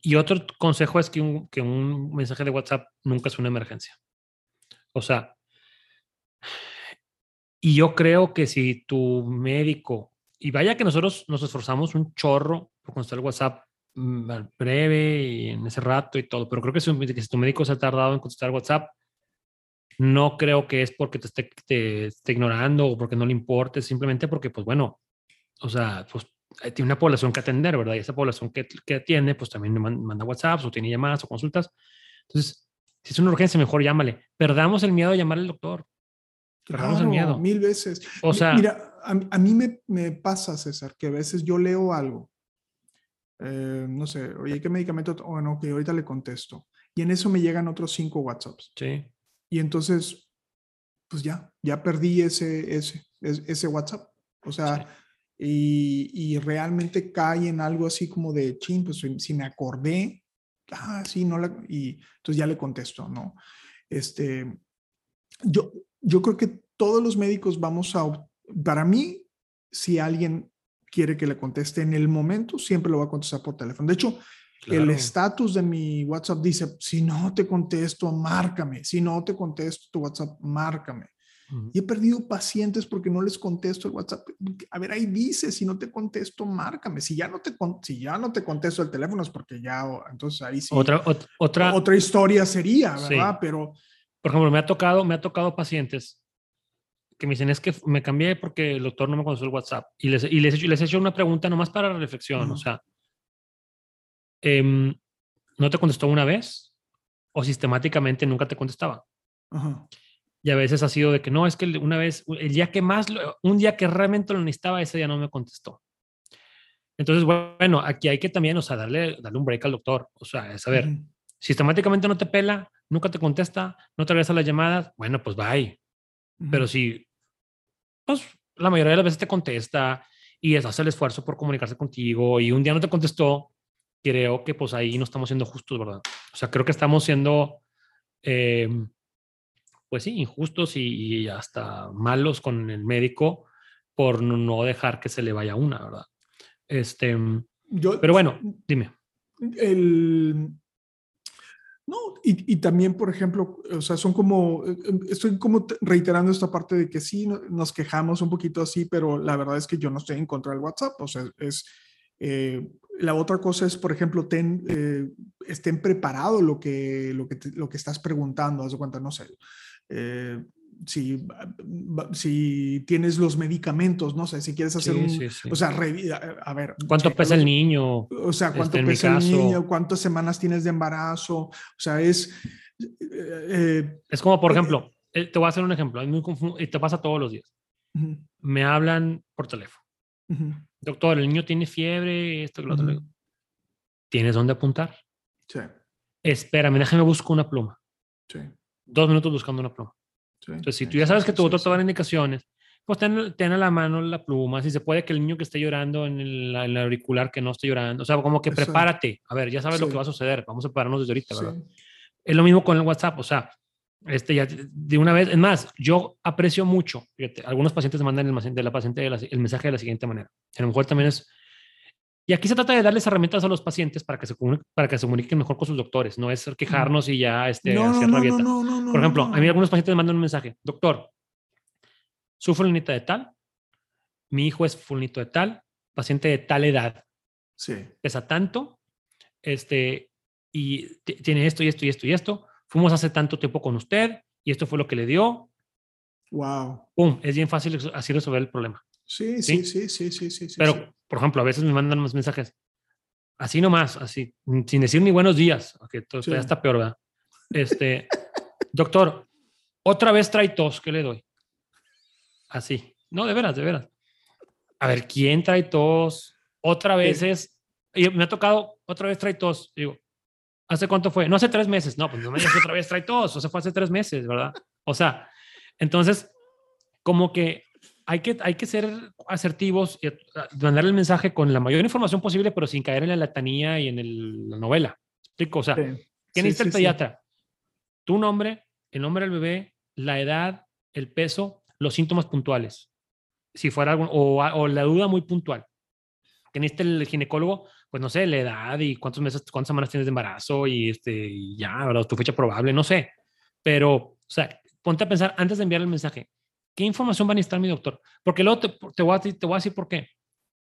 y otro consejo es que un, que un mensaje de WhatsApp nunca es una emergencia. O sea, y yo creo que si tu médico, y vaya que nosotros nos esforzamos un chorro por contestar el WhatsApp mm, breve y en ese rato y todo, pero creo que si, que si tu médico se ha tardado en contestar WhatsApp, no creo que es porque te esté, te ignorando o porque no le importe, simplemente porque, pues bueno, o sea, pues eh, tiene una población que atender, ¿verdad? Y esa población que, que atiende, pues también manda WhatsApp o tiene llamadas o consultas. Entonces, si es una urgencia, mejor llámale. Perdamos el miedo de llamar al doctor. Perdamos el miedo. Mil veces. O sea, mira, a, mí me, me, pasa, César, que a veces yo leo algo. Eh, no sé, oye, ¿qué medicamento? Bueno, que ahorita le contesto. Y en eso me llegan otros cinco WhatsApps. Sí. Y entonces, pues ya, ya perdí ese, ese, ese WhatsApp. O sea, y, y, realmente cae en algo así como de, ching, pues si me acordé, ah, sí, no la, y entonces ya le contesto, ¿no? Este, yo, yo creo que todos los médicos vamos a, para mí, si alguien quiere que le conteste en el momento, siempre lo va a contestar por teléfono. De hecho, el estatus de mi WhatsApp dice, si no te contesto, márcame. Si no te contesto tu WhatsApp, márcame. Y he perdido pacientes porque no les contesto el WhatsApp. A ver, ahí dice, si no te contesto, márcame. Si ya no te, si ya no te contesto el teléfono es porque ya, entonces ahí sí. Otra, otra, otra historia sería, ¿verdad? Pero... Por ejemplo, me ha tocado, me ha tocado pacientes que me dicen, es que me cambié porque el doctor no me contestó el WhatsApp. Y les, y les, les he hecho una pregunta nomás para reflexión. O sea, Em, no te contestó una vez o sistemáticamente nunca te contestaba. Y a veces ha sido de que no, es que una vez, el día que más, un día que realmente lo necesitaba, ese día no me contestó. Entonces, bueno, aquí hay que también, o sea, darle, darle un break al doctor. O sea, es saber, sistemáticamente no te pela, nunca te contesta, no te regresa las llamadas, bueno, pues bye. Pero si, pues la mayoría de las veces te contesta y hace el esfuerzo por comunicarse contigo y un día no te contestó, creo que pues ahí no estamos siendo justos, ¿verdad? O sea, creo que estamos siendo, eh, pues sí, injustos y, hasta malos con el médico por no dejar que se le vaya una, ¿verdad? Este, Yo, pero bueno, dime. El, no, y, y, también, por ejemplo, o sea, son como, eh, estoy como reiterando esta parte de que sí, nos quejamos un poquito así, pero la verdad es que yo no estoy en contra del WhatsApp, o sea, es, eh, la otra cosa es, por ejemplo, ten, eh, estén preparados lo que, lo, que lo que estás preguntando, haz de cuenta, no sé, eh, si, si tienes los medicamentos, no sé, si quieres hacer un, o sea, a, ver. ¿Cuánto pesa el niño? O sea, ¿cuánto este, pesa el niño? ¿Cuántas semanas tienes de embarazo? O sea, es... es como, por ejemplo, te voy a hacer un ejemplo, y te pasa todos los días. Me hablan por teléfono Doctor, el niño tiene fiebre, esto, lo otro. ¿Tienes dónde apuntar? Sí. Espérame, déjame buscar una pluma. Sí. Dos minutos buscando una pluma. Sí. Entonces, si tú ya sabes que tu doctor te va a dar indicaciones, pues ten, ten, a la mano la pluma. Si se puede que el niño que esté llorando en el, auricular que no esté llorando. O sea, como que prepárate. A ver, ya sabes lo que va a suceder. Vamos a prepararnos desde ahorita, ¿verdad? Es lo mismo con el WhatsApp. O sea, este ya de una vez, es más, yo aprecio mucho, algunos pacientes mandan el, de la paciente el mensaje de la siguiente manera. A lo mejor también es, y aquí se trata de darles herramientas a los pacientes para que se comuniquen, para que se comuniquen mejor con sus doctores, no es quejarnos y ya este, hacer rabieta. Por ejemplo, a mí algunos pacientes me mandan un mensaje, doctor, su fulanita de tal, mi hijo es fulanito de tal, paciente de tal edad, sí. pesa tanto, este, y tiene esto y esto y esto y esto fuimos hace tanto tiempo con usted y esto fue lo que le dio. Wow. ¡Pum! Es bien fácil así resolver el problema. Sí, sí, sí, sí, sí, sí. Pero por ejemplo, a veces me mandan unos mensajes así nomás, así, sin decir ni buenos días, que todo ya está peor, ¿verdad? Este, doctor, otra vez trae tos, ¿qué le doy? Así. No, de veras, de veras. A ver, ¿quién trae tos? Otra vez es, y me ha tocado, otra vez trae tos. Digo, ¿hace cuánto fue? No hace tres meses. No, pues no me digas otra vez trae tos. O sea, fue hace tres meses, ¿verdad? O sea, entonces, como que hay que, hay que ser asertivos y mandar el mensaje con la mayor información posible, pero sin caer en la latanía y en la novela. ¿Explico? O sea, ¿quién necesita el pediatra? Tu nombre, el nombre del bebé, la edad, el peso, los síntomas puntuales. Si fuera algo, o, o la duda muy puntual. ¿Qué necesita el ginecólogo? Pues no sé, la edad y cuántos meses, cuántas semanas tienes de embarazo y este, y ya, ¿verdad? Tu fecha probable, no sé. Pero, o sea, ponte a pensar antes de enviar el mensaje ¿Qué información va a necesitar mi doctor? Porque luego te, voy, a, te voy a decir por qué.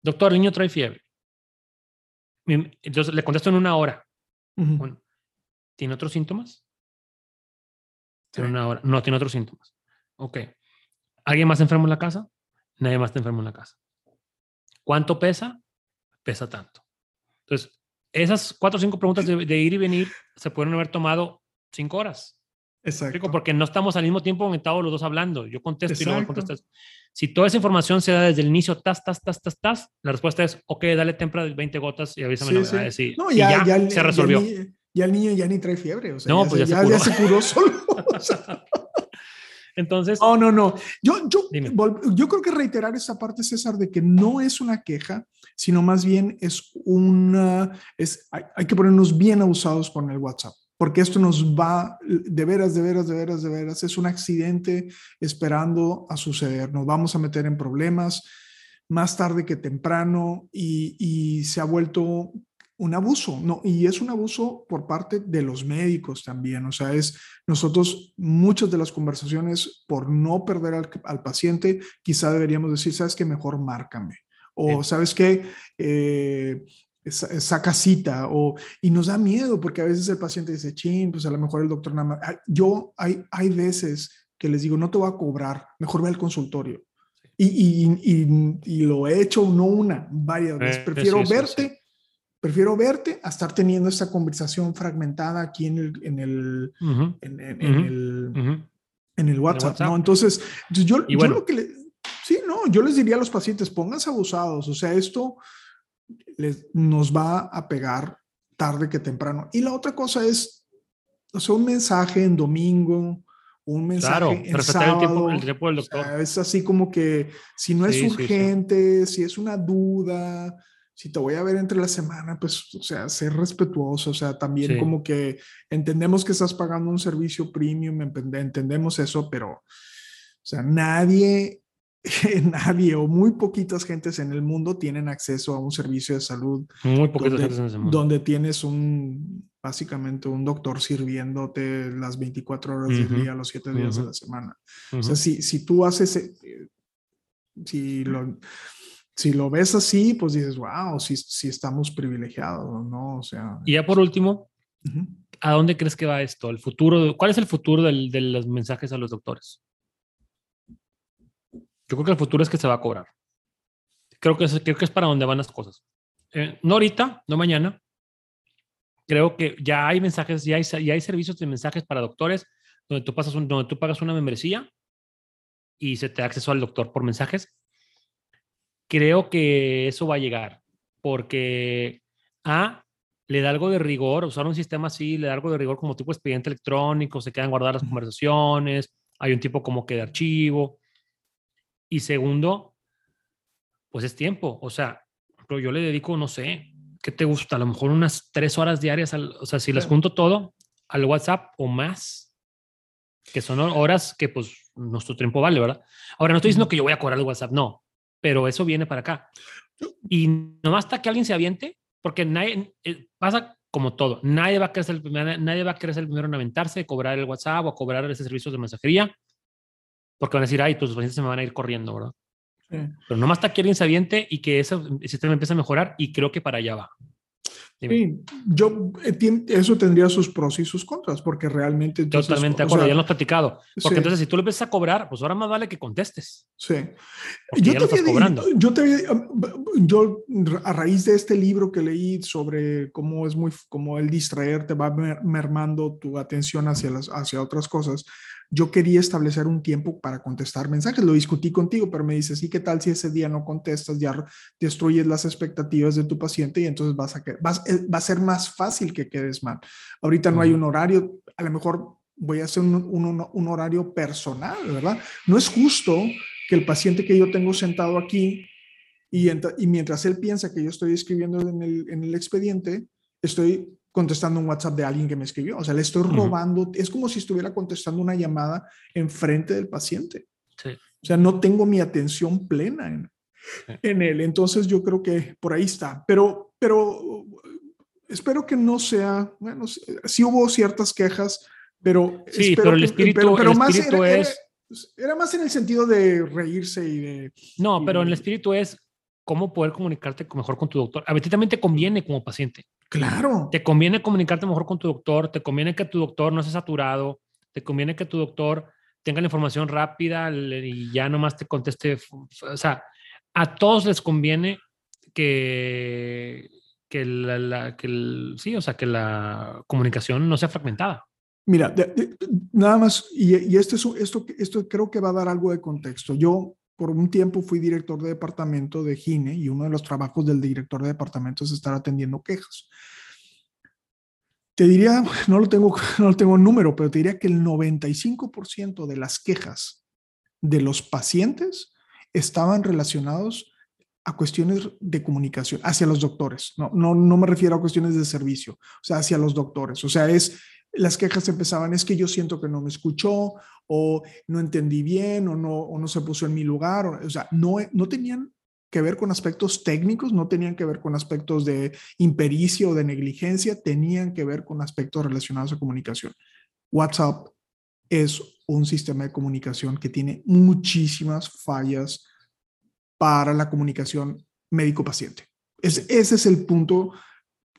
Doctor, el niño trae fiebre. Entonces le contesto en una hora. ¿Tiene otros síntomas? Tiene una hora. No, tiene otros síntomas. Ok. ¿Alguien más enfermo en la casa? Nadie más está enfermo en la casa. ¿Cuánto pesa? Pesa tanto. Entonces, esas cuatro o cinco preguntas de, de ir y venir se pueden haber tomado cinco horas. Exacto. Porque no estamos al mismo tiempo conectados los dos hablando. Yo contesto y luego contestas. Si toda esa información se da desde el inicio, tas, tas, tas, tas, tas, la respuesta es, ok, dale tempra de 20 gotas y avísame sí, No, ya, ya, se resolvió. Ya, el niño ya ni trae fiebre. O sea, no, ya, pues ya, se, curó. solo. Entonces. Oh, no, no. Yo, yo, yo creo que reiterar esa parte, César, de que no es una queja, sino más bien es una. Es, hay, hay que ponernos bien abusados con el WhatsApp porque esto nos va, de veras, de veras, de veras, de veras, es un accidente esperando a suceder. Nos vamos a meter en problemas más tarde que temprano y, se ha vuelto un abuso, ¿no? Y es un abuso por parte de los médicos también, o sea, es nosotros muchas de las conversaciones por no perder al, paciente, quizá deberíamos decir, sabes que mejor márcame, o sabes que eh, esa cita o, y nos da miedo porque a veces el paciente dice, chin, pues a lo mejor el doctor nada más. Yo hay, hay veces que les digo, no te voy a cobrar, mejor ve al consultorio. Y, y, y, lo he hecho no una, varias veces. Eh, prefiero verte, prefiero verte a estar teniendo esta conversación fragmentada aquí en el, en el, en, el, en el WhatsApp, ¿no? Entonces, yo, yo lo que le, sí, no, yo les diría a los pacientes, pónganse abusados, o sea, esto les, nos va a pegar tarde que temprano. Y la otra cosa es, o sea, un mensaje en domingo, un mensaje en sábado. El tiempo, del doctor. es así como que si no es urgente, si es una duda, si te voy a ver entre la semana, pues, o sea, ser respetuoso, o sea, también como que entendemos que estás pagando un servicio premium, entendemos eso, pero, o sea, nadie nadie o muy poquitas gentes en el mundo tienen acceso a un servicio de salud. Muy poquitas gentes en ese mundo. Donde tienes un, básicamente un doctor sirviéndote las 24 horas del día, los 7 días de la semana. O sea, si, si tú haces, eh, si lo, si lo ves así, pues dices, wow, si, si estamos privilegiados, ¿no? O sea. Y ya por último, ¿a dónde crees que va esto? ¿El futuro? ¿Cuál es el futuro del, de los mensajes a los doctores? Yo creo que el futuro es que se va a cobrar. Creo que es, creo que es para donde van las cosas. Eh, no ahorita, no mañana. Creo que ya hay mensajes, ya hay, ya hay servicios de mensajes para doctores donde tú, pasas un, donde tú pagas una membresía y se te da acceso al doctor por mensajes. Creo que eso va a llegar porque A, le da algo de rigor, usar un sistema así, le da algo de rigor como tipo expediente electrónico, se quedan guardadas las conversaciones, hay un tipo como que de archivo. Y segundo, pues es tiempo. O sea, pero yo le dedico, no sé, ¿qué te gusta? A lo mejor unas tres horas diarias, o sea, si las junto todo al WhatsApp o más, que son horas que pues nuestro tiempo vale, ¿verdad? Ahora, no estoy diciendo que yo voy a cobrar el WhatsApp, no, pero eso viene para acá. Y nomás hasta que alguien se aviente, porque nadie, eh, pasa como todo, nadie va a querer el, nadie va a querer ser el primero en aventarse, cobrar el WhatsApp o cobrar ese servicio de mensajería porque van a decir, ay, tus pacientes se me van a ir corriendo, ¿verdad? Sí. Pero nomás está que alguien se aviente y que ese sistema empiece a mejorar y creo que para allá va. Sí, yo eh, eso tendría sus pros y sus contras, porque realmente. Totalmente de acuerdo, ya lo hemos platicado. Porque entonces, si tú le empiezas a cobrar, pues ahora más vale que contestes. Sí. Yo te, estás cobrando. yo te yo a raíz de este libro que leí sobre cómo es muy, cómo el distraerte va mermando tu atención hacia, las, hacia otras cosas, yo quería establecer un tiempo para contestar mensajes. Lo discutí contigo, pero me dices, ¿y qué tal si ese día no contestas? Ya destruyes las expectativas de tu paciente y entonces vas a, vas, eh, va a ser más fácil que quedes mal. Ahorita no hay un horario, a lo mejor voy a hacer un, un, un horario personal, ¿verdad? No es justo que el paciente que yo tengo sentado aquí y, y mientras él piensa que yo estoy escribiendo en el, en el expediente, estoy contestando un WhatsApp de alguien que me escribió. O sea, le estoy robando, es como si estuviera contestando una llamada en frente del paciente. O sea, no tengo mi atención plena en, en, él. Entonces yo creo que por ahí está. Pero, pero espero que no sea, bueno, sí hubo ciertas quejas, pero... Sí, pero el espíritu, pero, más es... Era, más en el sentido de reírse y de... No, pero en el espíritu es cómo poder comunicarte mejor con tu doctor. A ti también te conviene como paciente. Claro. Te conviene comunicarte mejor con tu doctor, te conviene que tu doctor no esté saturado, te conviene que tu doctor tenga la información rápida y ya nomás te conteste. O sea, a todos les conviene que, que, la, que sí, o sea, que la comunicación no sea fragmentada. Mira, nada más, y, esto, esto, esto creo que va a dar algo de contexto. Yo por un tiempo fui director de departamento de GINE y uno de los trabajos del director de departamento es estar atendiendo quejas. Te diría, no lo tengo, no lo tengo en número, pero te diría que el 95% de las quejas de los pacientes estaban relacionados a cuestiones de comunicación hacia los doctores. No, no, no me refiero a cuestiones de servicio, o sea, hacia los doctores. O sea, es las quejas empezaban, es que yo siento que no me escuchó, o no entendí bien, o no, o no se puso en mi lugar, o, sea, no, no tenían que ver con aspectos técnicos, no tenían que ver con aspectos de impericia o de negligencia, tenían que ver con aspectos relacionados a comunicación. WhatsApp es un sistema de comunicación que tiene muchísimas fallas para la comunicación médico-paciente. Ese, ese es el punto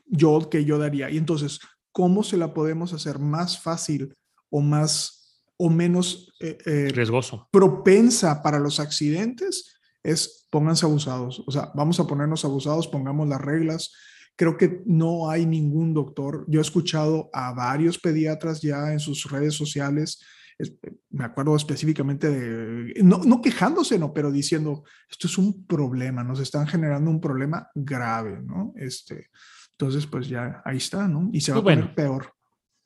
yo que yo daría. Y entonces, cómo se la podemos hacer más fácil o más o menos eh, eh, riesgoso. propensa para los accidentes es pónganse abusados. O sea vamos a ponernos abusados pongamos las reglas. Creo que no hay ningún doctor. Yo he escuchado a varios pediatras ya en sus redes sociales me acuerdo específicamente de, no, no, quejándose, no, pero diciendo, esto es un problema, nos están generando un problema grave, ¿no? Este, entonces, pues ya ahí está, ¿no? Y se va a poner peor.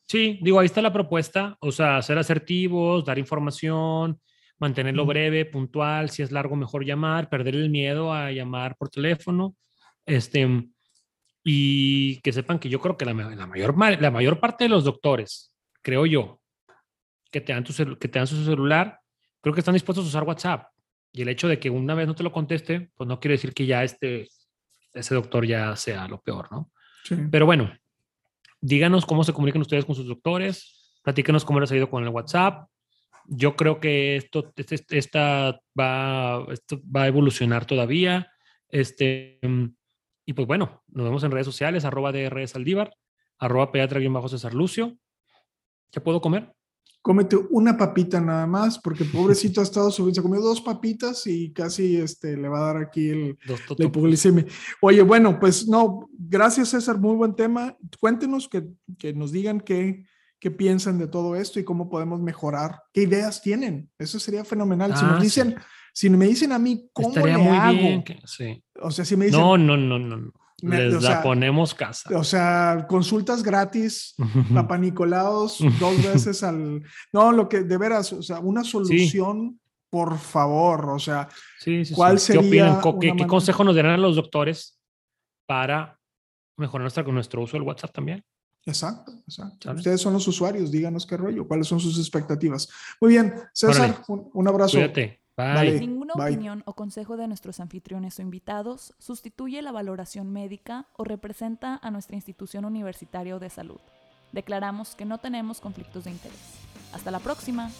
Sí, digo, ahí está la propuesta, o sea, ser asertivos, dar información, mantenerlo breve, puntual, si es largo, mejor llamar, perder el miedo a llamar por teléfono, este, y que sepan que yo creo que la, la mayor, la mayor parte de los doctores, creo yo, que te, dan tu que te dan su celular, creo que están dispuestos a usar WhatsApp. Y el hecho de que una vez no te lo conteste, pues no quiere decir que ya este, ese doctor ya sea lo peor, ¿no? Pero bueno, díganos cómo se comunican ustedes con sus doctores, platíquenos cómo les ha ido con el WhatsApp. Yo creo que esto, este, esta va, esto va a evolucionar todavía. Este, y pues bueno, nos vemos en redes sociales, arroba DR arroba pediatra César Lucio. ¿Qué puedo comer? Cómete una papita nada más, porque pobrecito ha estado subiendo, se comió dos papitas y casi este, le va a dar aquí el, el Oye, bueno, pues no, gracias César, muy buen tema. Cuéntenos que, que nos digan qué, qué piensan de todo esto y cómo podemos mejorar, qué ideas tienen. Eso sería fenomenal. si nos ah, dicen, si me dicen a mí cómo Estaría le muy hago, bien sí. o sea, si me dicen, no, no, no, no. Les la ponemos casa. O sea, consultas gratis, Papa Nicolaos, dos veces al... No, lo que de veras, o sea, una solución, por favor, o sea, ¿cuál sería... ¿Qué, opinan? ¿Qué, consejo nos darán los doctores para mejorar nuestra, nuestro uso del WhatsApp también? Exacto, exacto. Ustedes son los usuarios, díganos qué rollo, cuáles son sus expectativas. Muy bien, César, un, abrazo. Cuídate. Ninguna opinión o consejo de nuestros anfitriones o invitados sustituye la valoración médica o representa a nuestra institución universitaria de salud. Declaramos que no tenemos conflictos de interés. Hasta la próxima.